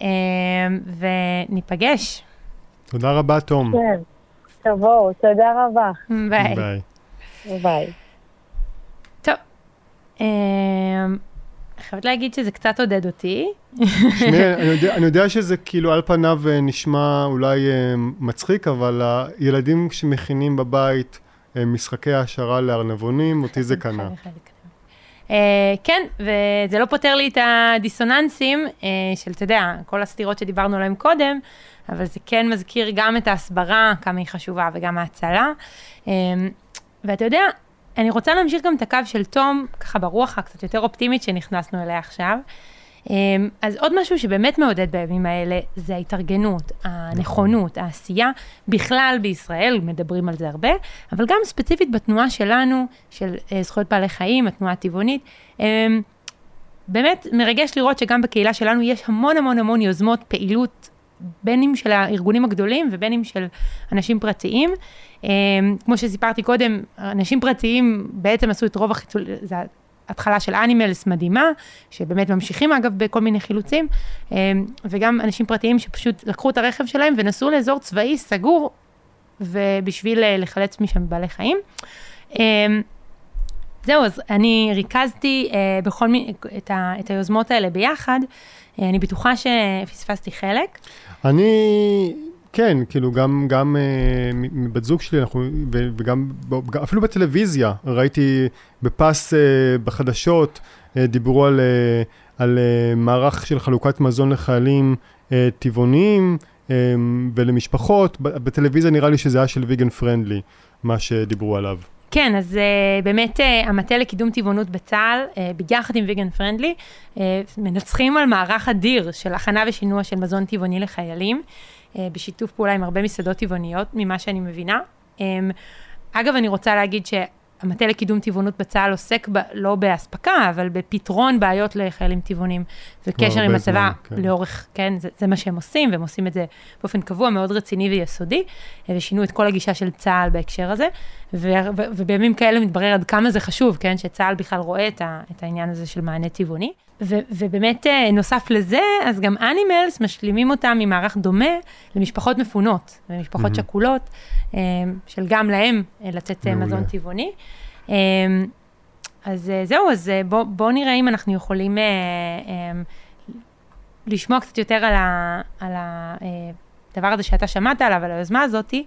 אמ, וניפגש. תודה רבה, תום. כן, תבואו, תודה רבה. ביי. ביי. ביי. טוב, אני אמ, חייבת להגיד שזה קצת עודד אותי. שמי, אני, יודע, אני יודע שזה כאילו על פניו אה, נשמע אולי אה, מצחיק, אבל הילדים שמכינים בבית אה, משחקי העשרה לארנבונים, אותי זה קנה. Uh, כן, וזה לא פותר לי את הדיסוננסים uh, של, אתה יודע, כל הסתירות שדיברנו עליהן קודם, אבל זה כן מזכיר גם את ההסברה, כמה היא חשובה, וגם ההצלה. Uh, ואתה יודע, אני רוצה להמשיך גם את הקו של תום, ככה ברוח הקצת יותר אופטימית שנכנסנו אליה עכשיו. אמ, אז עוד משהו שבאמת מעודד בימים האלה, זה ההתארגנות, הנכונות, העשייה, בכלל בישראל, מדברים על זה הרבה, אבל גם ספציפית בתנועה שלנו, של אה, זכויות בעלי חיים, התנועה הטבעונית. אמ, באמת מרגש לראות שגם בקהילה שלנו יש המון המון המון יוזמות, פעילות, בין אם של הארגונים הגדולים ובין אם של אנשים פרטיים. אמ, כמו שסיפרתי קודם, אנשים פרטיים בעצם עשו את רוב החיתול, התחלה של אנימלס מדהימה, שבאמת ממשיכים אגב בכל מיני חילוצים, אמ, וגם אנשים פרטיים שפשוט לקחו את הרכב שלהם ונסעו לאזור צבאי סגור, ובשביל אה, לחלץ משם בעלי חיים. אמ, זהו, אז אני ריכזתי אה, בכל מיני, את, ה, את היוזמות האלה ביחד. אה, אני בטוחה שפספסתי חלק. אני כן, כאילו גם, גם uh, מבת זוג שלי, אנחנו, וגם אפילו בטלוויזיה, ראיתי בפס uh, בחדשות, uh, דיברו על, uh, על uh, מערך של חלוקת מזון לחיילים uh, טבעוניים um, ולמשפחות, בטלוויזיה נראה לי שזה היה של ויגן פרנדלי, מה שדיברו עליו. כן, אז uh, באמת uh, המטה לקידום טבעונות בצה"ל, uh, ביחד עם ויגן פרנדלי, uh, מנצחים על מערך אדיר של הכנה ושינוע של מזון טבעוני לחיילים. אה, בשיתוף פעולה עם הרבה מסעדות טבעוניות, ממה שאני מבינה. אמ, אגב, אני רוצה להגיד שהמטה לקידום טבעונות בצה"ל עוסק ב, לא באספקה, אבל בפתרון בעיות לחיילים טבעונים, וקשר עם הצבא כן. לאורך, כן, זה, זה מה שהם עושים, והם עושים את זה באופן קבוע, מאוד רציני ויסודי, אה, ושינו את כל הגישה של צה"ל בהקשר הזה. ובימים כאלה מתברר עד כמה זה חשוב, כן, שצה"ל בכלל רואה את, ה, את העניין הזה של מענה טבעוני. ו, ובאמת, אה, נוסף לזה, אז גם אנימלס משלימים אותם ממערך דומה למשפחות מפונות, למשפחות mm-hmm. שכולות, אה, של גם להם אה, לתת מעולה. מזון טבעוני. אז זהו, אז בואו בוא נראה אם אנחנו יכולים לשמוע קצת יותר על, ה, על הדבר הזה שאתה שמעת עליו, על היוזמה הזאתי.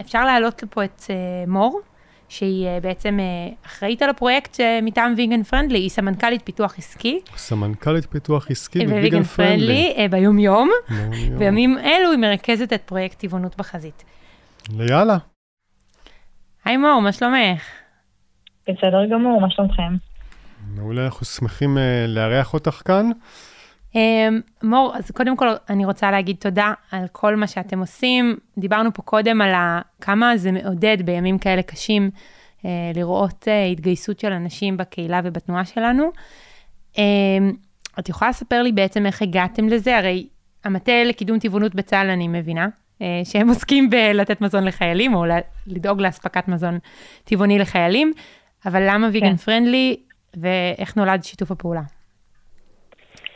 אפשר להעלות לפה את מור. שהיא אה, בעצם אה, אחראית על הפרויקט אה, מטעם ויגן פרנדלי, היא סמנכ"לית פיתוח עסקי. סמנכ"לית פיתוח עסקי בוויגן פרנדלי. ביום-יום. בימים אלו היא מרכזת את פרויקט טבעונות בחזית. ליאללה. היי מור, מה שלומך? בסדר גמור, מה שלומכם? מעולה, אנחנו שמחים לארח אותך כאן. אמ, מור, אז קודם כל אני רוצה להגיד תודה על כל מה שאתם עושים. דיברנו פה קודם על כמה זה מעודד בימים כאלה קשים אה, לראות אה, התגייסות של אנשים בקהילה ובתנועה שלנו. אמ, את יכולה לספר לי בעצם איך הגעתם לזה? הרי המטה לקידום טבעונות בצה"ל, אני מבינה, אה, שהם עוסקים בלתת מזון לחיילים, או לדאוג לאספקת מזון טבעוני לחיילים, אבל למה ויגן כן. פרנדלי, ואיך נולד שיתוף הפעולה?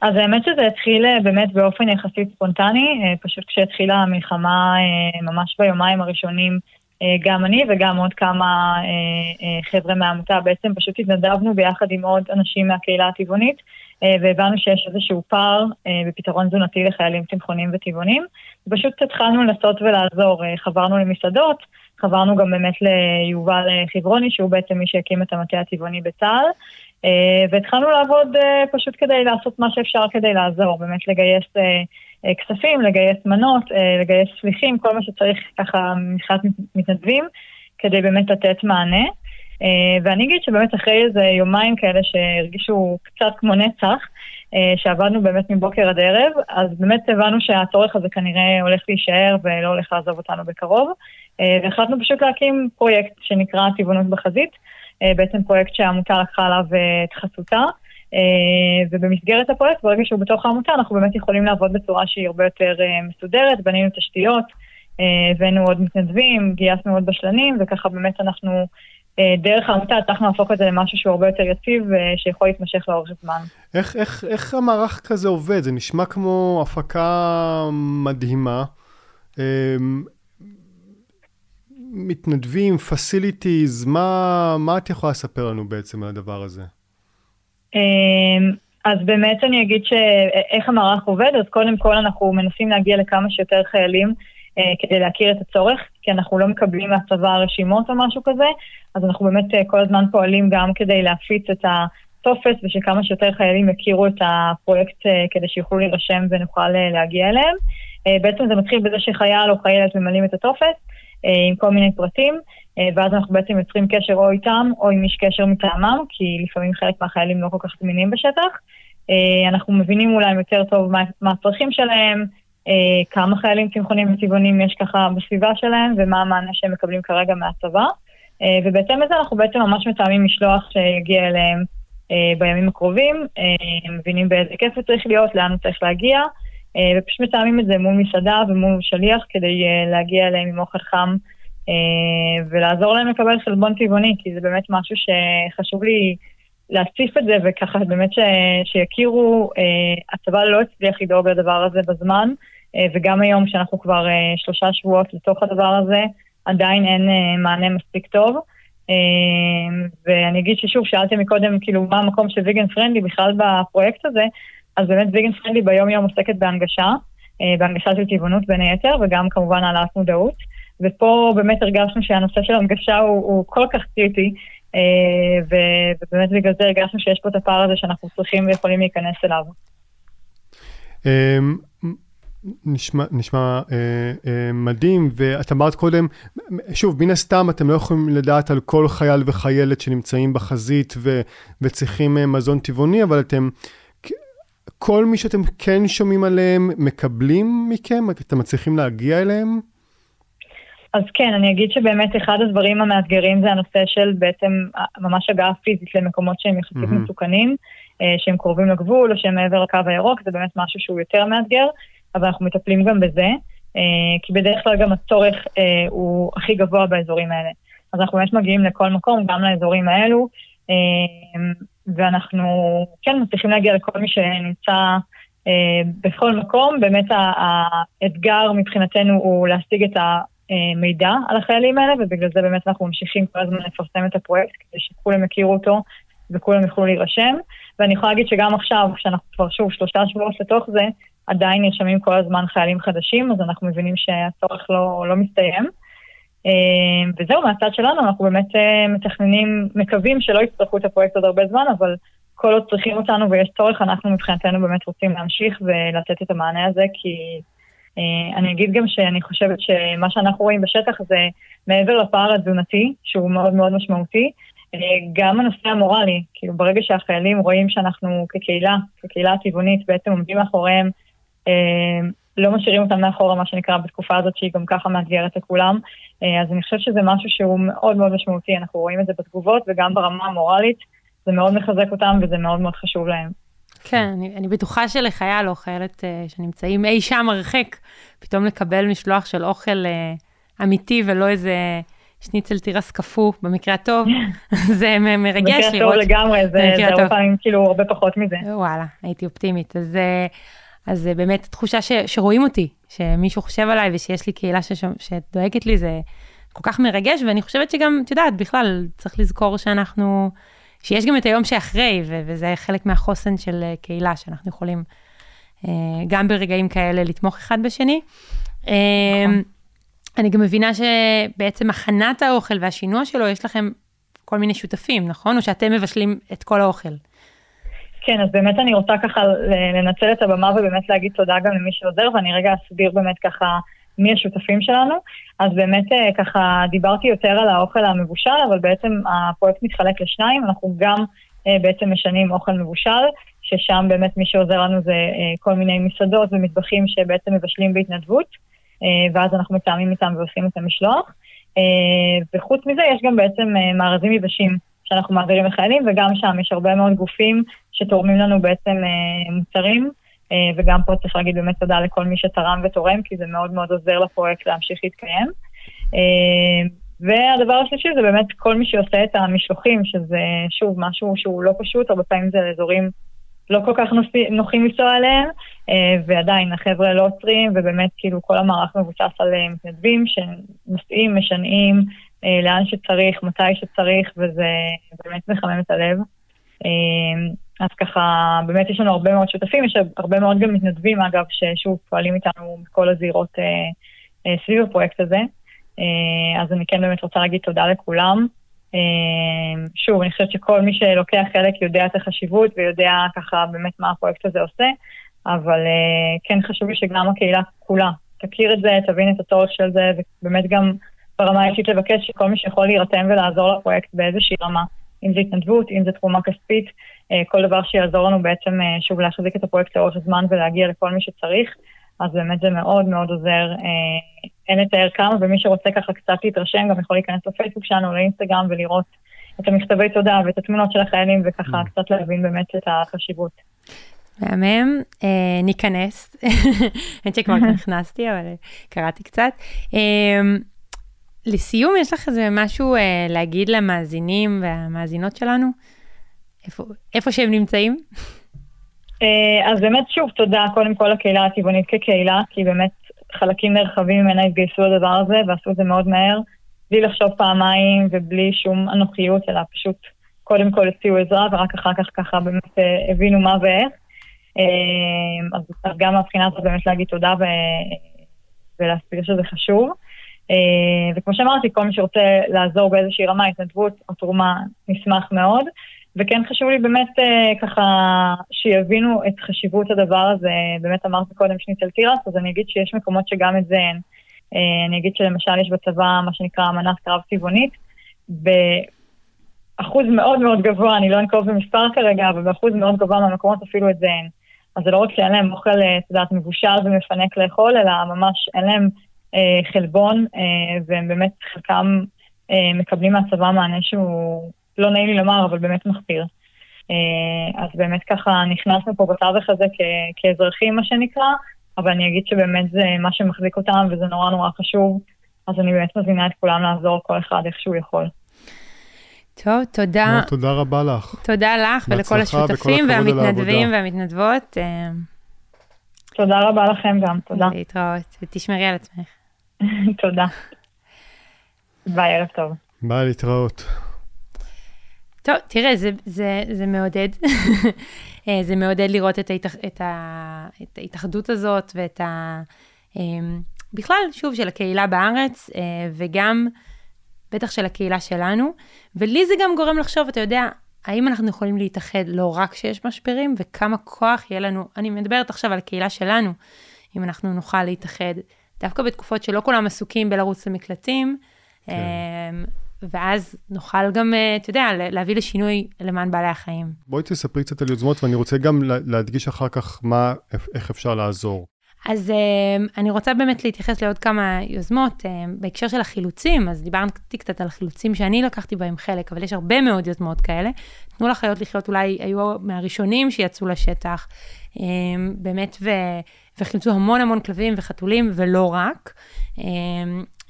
אז האמת שזה התחיל אה, באמת באופן יחסית ספונטני, אה, פשוט כשהתחילה המלחמה אה, ממש ביומיים הראשונים, גם אני וגם עוד כמה חבר'ה מהעמותה, בעצם פשוט התנדבנו ביחד עם עוד אנשים מהקהילה הטבעונית, והבנו שיש איזשהו פער בפתרון תזונתי לחיילים צמחונים וטבעונים. פשוט התחלנו לנסות ולעזור, חברנו למסעדות, חברנו גם באמת ליובל חברוני, שהוא בעצם מי שהקים את המטה הטבעוני בצה"ל. אה, והתחלנו לעבוד אה, פשוט כדי לעשות מה שאפשר כדי לעזור, באמת לגייס אה, כספים, לגייס מנות, לגייס שליחים, כל מה שצריך ככה מבחינת מתנדבים, כדי באמת לתת מענה. ואני אגיד שבאמת אחרי איזה יומיים כאלה שהרגישו קצת כמו נצח, שעבדנו באמת מבוקר עד ערב, אז באמת הבנו שהצורך הזה כנראה הולך להישאר ולא הולך לעזוב אותנו בקרוב, והחלטנו פשוט להקים פרויקט שנקרא טבעונות בחזית. אה, בעצם פרויקט שהעמותה לקחה עליו אה, את חסותה. אה, ובמסגרת הפרויקט, ברגע שהוא בתוך העמותה, אנחנו באמת יכולים לעבוד בצורה שהיא הרבה יותר מסודרת, בנינו תשתיות, הבאנו עוד מתנדבים, גייסנו עוד בשלנים, וככה באמת אנחנו, דרך העמותה הצלחנו להפוך את זה למשהו שהוא הרבה יותר יציב, שיכול להתמשך לאורך זמן. איך, איך, איך המערך כזה עובד? זה נשמע כמו הפקה מדהימה. מתנדבים, facilities, מה, מה את יכולה לספר לנו בעצם על הדבר הזה? אמ, אז באמת אני אגיד שאיך המערך עובד, אז קודם כל אנחנו מנסים להגיע לכמה שיותר חיילים אה, כדי להכיר את הצורך, כי אנחנו לא מקבלים מהצבא רשימות או משהו כזה, אז אנחנו באמת אה, כל הזמן פועלים גם כדי להפיץ את הטופס ושכמה שיותר חיילים יכירו את הפרויקט אה, כדי שיוכלו להירשם ונוכל להגיע אליהם. בעצם זה מתחיל בזה שחייל או חיילת ממלאים את הטופס, אה, עם כל מיני פרטים, אה, ואז אנחנו בעצם יוצרים קשר או איתם או עם איש קשר מטעמם, כי לפעמים חלק מהחיילים לא כל כך זמינים בשטח. אה, אנחנו מבינים אולי יותר טוב מה, הצרכים שלהם, כמה חיילים צמחונים וצבעונים יש ככה בסביבה שלהם, ומה המענה שהם מקבלים כרגע מהצבא. ובהתאם לזה אנחנו בעצם ממש מתאמים משלוח שיגיע אליהם בימים הקרובים, מבינים באיזה הוא צריך להיות, לאן הוא צריך להגיע. אה, ופשוט מתאמים את זה מול מסעדה ומול שליח כדי אה, להגיע אליהם עם אוכל חם אה, ולעזור להם לקבל חלבון טבעוני, כי זה באמת משהו שחשוב לי להציף את זה וככה באמת ש, שיכירו, הצבא לא הצליח לדאוג לדבר הזה בזמן, וגם היום שאנחנו כבר שלושה שבועות לתוך הדבר הזה, עדיין אין מענה מספיק טוב. ואני אגיד ששוב, שאלתם מקודם, כאילו, מה המקום של ויגן פרנדלי בכלל בפרויקט הזה, אז באמת ויגן פרנדלי ביום-יום עוסקת בהנגשה, אה, בהנגשה של טבעונות בין היתר, וגם כמובן העלאת מודעות. ופה באמת הרגשנו שהנושא של הנגשה הוא, הוא כל כך קריטי, אה, ובאמת בגלל זה הרגשנו שיש פה את הפער הזה שאנחנו צריכים ויכולים להיכנס אליו. אמ, נשמע, נשמע אה, אה, מדהים, ואת אמרת קודם, שוב, מן הסתם אתם לא יכולים לדעת על כל חייל וחיילת שנמצאים בחזית ו, וצריכים אה, מזון טבעוני, אבל אתם כל מי שאתם כן שומעים עליהם מקבלים מכם? אתם מצליחים להגיע אליהם? אז כן, אני אגיד שבאמת אחד הדברים המאתגרים זה הנושא של בעצם ממש הגעה פיזית למקומות שהם יחסית mm-hmm. מסוכנים, אה, שהם קרובים לגבול או שהם מעבר לקו הירוק, זה באמת משהו שהוא יותר מאתגר, אבל אנחנו מטפלים גם בזה. כי בדרך כלל גם הצורך הוא הכי גבוה באזורים האלה. אז אנחנו באמת מגיעים לכל מקום, גם לאזורים האלו, ואנחנו כן מצליחים להגיע לכל מי שנמצא בכל מקום. באמת האתגר מבחינתנו הוא להשיג את המידע על החיילים האלה, ובגלל זה באמת אנחנו ממשיכים כל הזמן לפרסם את הפרויקט, כדי שכולם יכירו אותו וכולם יוכלו להירשם. ואני יכולה להגיד שגם עכשיו, כשאנחנו כבר שוב שלושה שבועות לתוך זה, עדיין נרשמים כל הזמן חיילים חדשים, אז אנחנו מבינים שהצורך לא, לא מסתיים. אה, וזהו, מהצד שלנו, אנחנו באמת אה, מתכננים, מקווים שלא יצטרכו את הפרויקט עוד הרבה זמן, אבל כל עוד צריכים אותנו ויש צורך, אנחנו מבחינתנו באמת רוצים להמשיך ולתת את המענה הזה, כי אה, אני אגיד גם שאני חושבת שמה שאנחנו רואים בשטח זה מעבר לפער התזונתי, שהוא מאוד מאוד משמעותי, גם הנושא המורלי, כאילו ברגע שהחיילים רואים שאנחנו כקהילה, כקהילה הטבעונית, בעצם עומדים מאחוריהם, לא משאירים אותם מאחורה, מה שנקרא, בתקופה הזאת שהיא גם ככה מאתגרת לכולם. אה, אז אני חושבת שזה משהו שהוא מאוד מאוד משמעותי, אנחנו רואים את זה בתגובות וגם ברמה המורלית, זה מאוד מחזק אותם וזה מאוד מאוד חשוב להם. כן, אני, אני בטוחה שלחייל או חיילת uh, שנמצאים אי שם הרחק, פתאום לקבל משלוח של אוכל uh, אמיתי ולא איזה שניצל תירס קפוא, במקרה הטוב, זה מרגש לראות. במקרה טוב לגמרי, זה הרבה פעמים כאילו הרבה פחות מזה. וואלה, הייתי אופטימית. אז uh, אז זה באמת תחושה ש, שרואים אותי, שמישהו חושב עליי ושיש לי קהילה שש, שדואגת לי, זה כל כך מרגש, ואני חושבת שגם, את יודעת, בכלל, צריך לזכור שאנחנו, שיש גם את היום שאחרי, ו- וזה חלק מהחוסן של אה, קהילה, שאנחנו יכולים אה, גם ברגעים כאלה לתמוך אחד בשני. אה, נכון. אני גם מבינה שבעצם הכנת האוכל והשינוע שלו, יש לכם כל מיני שותפים, נכון? או שאתם מבשלים את כל האוכל. כן, אז באמת אני רוצה ככה לנצל את הבמה ובאמת להגיד תודה גם למי שעוזר, ואני רגע אסביר באמת ככה מי השותפים שלנו. אז באמת אה, ככה דיברתי יותר על האוכל המבושל, אבל בעצם הפרויקט מתחלק לשניים, אנחנו גם אה, בעצם משנים אוכל מבושל, ששם באמת מי שעוזר לנו זה אה, כל מיני מסעדות ומטבחים שבעצם מבשלים בהתנדבות, ואז אנחנו מתאמים איתם ועושים את המשלוח. וחוץ מזה יש גם בעצם מארזים יבשים. שאנחנו מעבירים לחיילים, וגם שם יש הרבה מאוד גופים שתורמים לנו בעצם אה, מוצרים, אה, וגם פה צריך להגיד באמת תודה לכל מי שתרם ותורם, כי זה מאוד מאוד עוזר לפרויקט להמשיך להתקיים. אה, והדבר השלישי זה באמת כל מי שעושה את המשלוחים, שזה שוב משהו שהוא לא פשוט, הרבה פעמים זה אזורים לא כל כך נוחים לנסוע אליהם, ועדיין החבר'ה לא עוצרים, ובאמת כאילו כל המערך מבוסס על מתנדבים שנוסעים, משנעים, אה, לאן שצריך, מתי שצריך, וזה באמת מחמם את הלב. אה, אז ככה, באמת יש לנו הרבה מאוד שותפים, יש הרבה מאוד גם מתנדבים, אגב, ששוב פועלים איתנו בכל הזירות אה, סביב הפרויקט הזה. אז אני כן באמת רוצה להגיד תודה לכולם. שוב, אני חושבת שכל מי שלוקח חלק יודע את החשיבות ויודע ככה באמת מה הפרויקט הזה עושה, אבל כן חשוב לי שגם הקהילה כולה תכיר את זה, תבין את הצורך של זה, ובאמת גם ברמה האישית לבקש שכל מי שיכול להירתם ולעזור לפרויקט באיזושהי רמה, אם זה התנדבות, אם זה תרומה כספית, אה, כל דבר שיעזור לנו בעצם אה, שוב להחזיק את הפרויקט לאורך הזמן ולהגיע לכל מי שצריך, אז באמת זה מאוד מאוד עוזר. אה, אין לתאר כמה, ומי שרוצה ככה קצת להתרשם גם יכול להיכנס לפייסבוק שלנו, לאינסטגרם ולראות את המכתבי תודה ואת התמונות של החיילים וככה mm. קצת להבין באמת את החשיבות. מהמם, אה, ניכנס, האמת שכבר נכנסתי, אבל קראתי קצת. אה, לסיום, יש לך איזה משהו אה, להגיד למאזינים והמאזינות שלנו? איפה, איפה שהם נמצאים? אה, אז באמת, שוב, תודה קודם כל לקהילה הטבעונית כקהילה, כי באמת חלקים נרחבים ממנה התגייסו לדבר הזה ועשו את זה מאוד מהר, בלי לחשוב פעמיים ובלי שום אנוכיות, אלא פשוט קודם כל הציעו עזרה ורק אחר כך ככה באמת אה, הבינו מה ואיך. אה, אז, אז גם מהבחינה הזאת באמת להגיד תודה ו, ולהסביר שזה חשוב. אה, וכמו שאמרתי, כל מי שרוצה לעזור באיזושהי רמה, התנדבות או תרומה, נשמח מאוד. וכן חשוב לי באמת אה, ככה שיבינו את חשיבות הדבר הזה. באמת אמרתי קודם שניצל תירס, אז אני אגיד שיש מקומות שגם את זה אין. אה, אני אגיד שלמשל יש בצבא מה שנקרא אמנת קרב טבעונית. באחוז מאוד מאוד גבוה, אני לא אנקוב במספר כרגע, אבל באחוז מאוד גבוה מהמקומות אפילו את זה אין. אז זה לא רק שאין להם אוכל, את יודעת, מבושל ומפנק לאכול, אלא ממש אין להם חלבון, אה, והם באמת חלקם אה, מקבלים מהצבא מענה שהוא, לא נעים לי לומר, אבל באמת מחפיר. אז באמת ככה נכנסנו פה בתווך הזה כ- כאזרחים, מה שנקרא, אבל אני אגיד שבאמת זה מה שמחזיק אותם וזה נורא נורא חשוב, אז אני באמת מזמינה את כולם לעזור כל אחד איך שהוא יכול. טוב, תודה. תודה רבה לך. תודה לך ולכל השותפים והמתנדבים והמתנדבות. אה, תודה רבה לכם גם, תודה. להתראות, ותשמרי על עצמך. תודה. ביי, ערב טוב. ביי, להתראות. טוב, תראה, זה, זה, זה מעודד. אה, זה מעודד לראות את, ההתאח, את, ה, את ההתאחדות הזאת ואת ה... אמ, בכלל, שוב, של הקהילה בארץ, אה, וגם, בטח של הקהילה שלנו. ולי זה גם גורם לחשוב, אתה יודע, האם אנחנו יכולים להתאחד לא רק כשיש משברים, וכמה כוח יהיה לנו, אני מדברת עכשיו על הקהילה שלנו, אם אנחנו נוכל להתאחד, דווקא בתקופות שלא כולם עסוקים בלרוץ למקלטים, כן. אמ, ואז נוכל גם, אה, אתה יודע, להביא לשינוי למען בעלי החיים. בואי תספרי קצת על יוזמות, ואני רוצה גם להדגיש אחר כך מה, איך אפשר לעזור. אז uh, אני רוצה באמת להתייחס לעוד כמה יוזמות uh, בהקשר של החילוצים, אז דיברתי קצת על החילוצים שאני לקחתי בהם חלק, אבל יש הרבה מאוד יוזמות כאלה. תנו לחיות לחיות אולי היו מהראשונים שיצאו לשטח, um, באמת, ו, וחילצו המון המון כלבים וחתולים, ולא רק.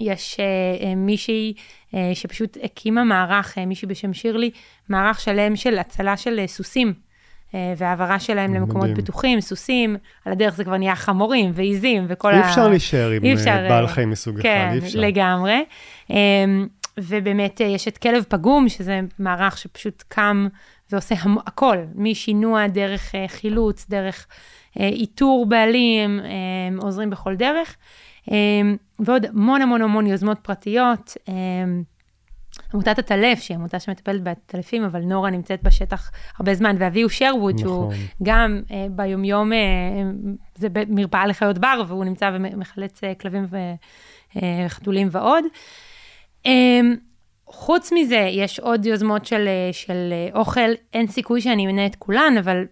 יש uh, uh, מישהי uh, שפשוט הקימה מערך, מישהי בשם שירלי, מערך שלם של הצלה של סוסים. אה, והעברה שלהם למקומות מדהים. פתוחים, סוסים, על הדרך זה כבר נהיה חמורים ועיזים וכל ה... אי אפשר להישאר עם אפשר, אה, בעל חיים מסוג כן, אחד, אי אפשר. כן, לגמרי. אמ, ובאמת אה, יש את כלב פגום, שזה מערך שפשוט קם ועושה. הכל, משינוע, דרך חילוץ, דרך איתור בעלים, עוזרים בכל דרך. אמ, ועוד המון המון המון יוזמות פרטיות. עמותת הטלף, שהיא עמותה שמטפלת בעטלפים, אבל נורה נמצאת בשטח הרבה זמן, ואביהו שרווד, נכון. שהוא גם אה, ביומיום, אה, זה מרפאה לחיות בר, והוא נמצא ומחלץ אה, כלבים וחתולים אה, ועוד. אה, חוץ מזה, יש עוד יוזמות של, אה, של אה, אוכל, אין סיכוי שאני אמנה את כולן, אבל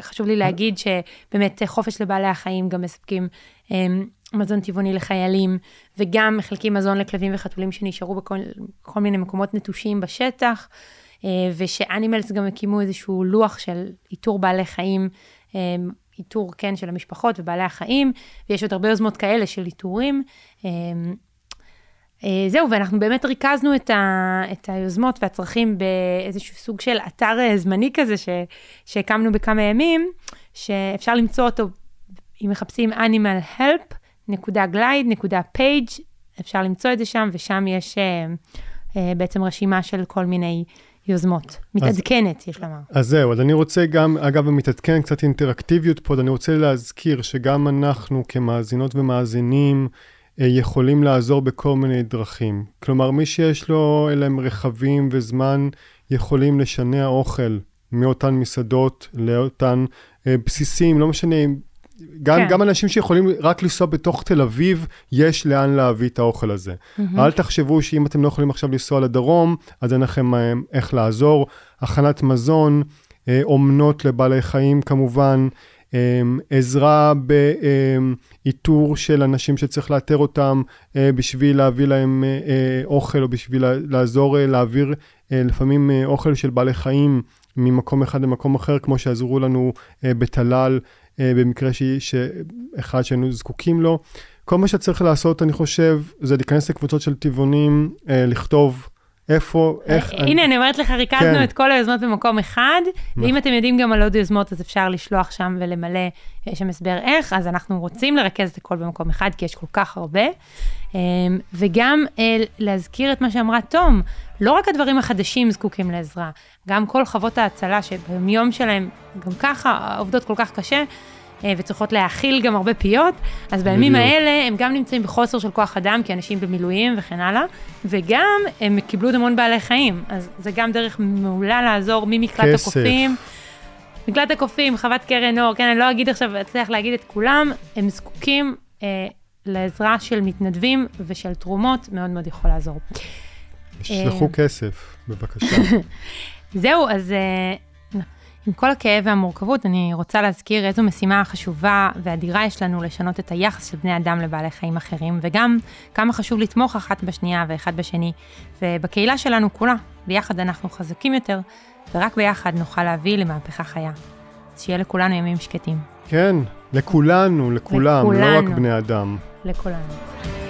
חשוב לי להגיד שבאמת חופש לבעלי החיים גם מספקים אה, מזון טבעוני לחיילים, וגם מחלקים מזון לכלבים וחתולים שנשארו בכל מיני מקומות נטושים בשטח, אה, ושאנימלס גם הקימו איזשהו לוח של איתור בעלי חיים, אה, איתור, כן, של המשפחות ובעלי החיים, ויש עוד הרבה יוזמות כאלה של איתורים. אה, זהו, ואנחנו באמת ריכזנו את, ה, את היוזמות והצרכים באיזשהו סוג של אתר זמני כזה ש, שהקמנו בכמה ימים, שאפשר למצוא אותו אם מחפשים Animal Help, נקודה glide, נקודה page, אפשר למצוא את זה שם, ושם יש אה, אה, בעצם רשימה של כל מיני יוזמות. מתעדכנת, אז, יש לומר. אז זהו, אז אני רוצה גם, אגב, מתעדכן קצת אינטראקטיביות פה, אני רוצה להזכיר שגם אנחנו כמאזינות ומאזינים, אה, יכולים לעזור בכל מיני דרכים. כלומר, מי שיש לו, אלה הם רכבים וזמן, יכולים לשנע אוכל מאותן מסעדות לאותן אה, בסיסים, לא משנה גם, כן. גם אנשים שיכולים רק לנסוע בתוך תל אביב, יש לאן להביא את האוכל הזה. Mm-hmm. אל תחשבו שאם אתם לא יכולים עכשיו לנסוע לדרום, אז אין לכם אה, איך לעזור. הכנת מזון, אה, אומנות לבעלי חיים כמובן, אה, עזרה באיתור של אנשים שצריך לאתר אותם בשביל להביא להם אוכל, או בשביל לעזור להעביר לפעמים אוכל של בעלי חיים. ממקום אחד למקום אחר, כמו שעזרו לנו בטלל במקרה ש... שאחד שהיינו זקוקים לו. כל מה שצריך לעשות, אני חושב, זה להיכנס לקבוצות של טבעונים, אה, לכתוב איפה, איך... הנה, אני, אני אומרת לך, ריכזנו כן. את כל היוזמות במקום אחד, נכון. ואם אתם יודעים גם על עוד יוזמות, אז אפשר לשלוח שם ולמלא, יש שם הסבר איך, אז אנחנו רוצים לרכז את הכל במקום אחד, כי יש כל כך הרבה. אמ, וגם אה, להזכיר את מה שאמרה תום, לא רק הדברים החדשים זקוקים לעזרה, גם כל חוות ההצלה שביום שלהם גם ככה עובדות כל כך קשה, אה, וצריכות להאכיל גם הרבה פיות, אז בימים בדיוק. האלה הם גם נמצאים בחוסר של כוח אדם, כי אנשים במילואים וכן הלאה, וגם הם קיבלו עוד המון בעלי חיים, אז זה גם דרך מעולה לעזור ממקלט כסף. הקופים. מקלט הקופים, חוות קרן אור, כן, אני לא אגיד עכשיו, אצליח להגיד את כולם, הם זקוקים אה, לעזרה של מתנדבים ושל תרומות, מאוד מאוד יכול לעזור. שלחו אה, כסף, בבקשה. זהו, אז אה, עם כל הכאב והמורכבות, אני רוצה להזכיר איזו משימה חשובה ואדירה יש לנו לשנות את היחס של בני אדם לבעלי חיים אחרים, וגם כמה חשוב לתמוך אחת בשנייה ואחד בשני. ובקהילה שלנו כולה, ביחד אנחנו חזקים יותר, ורק ביחד נוכל להביא למהפכה חיה. אז שיהיה לכולנו ימים שקטים. כן, לכולנו, לכולם, לכולנו. לא רק בני אדם. לכולנו.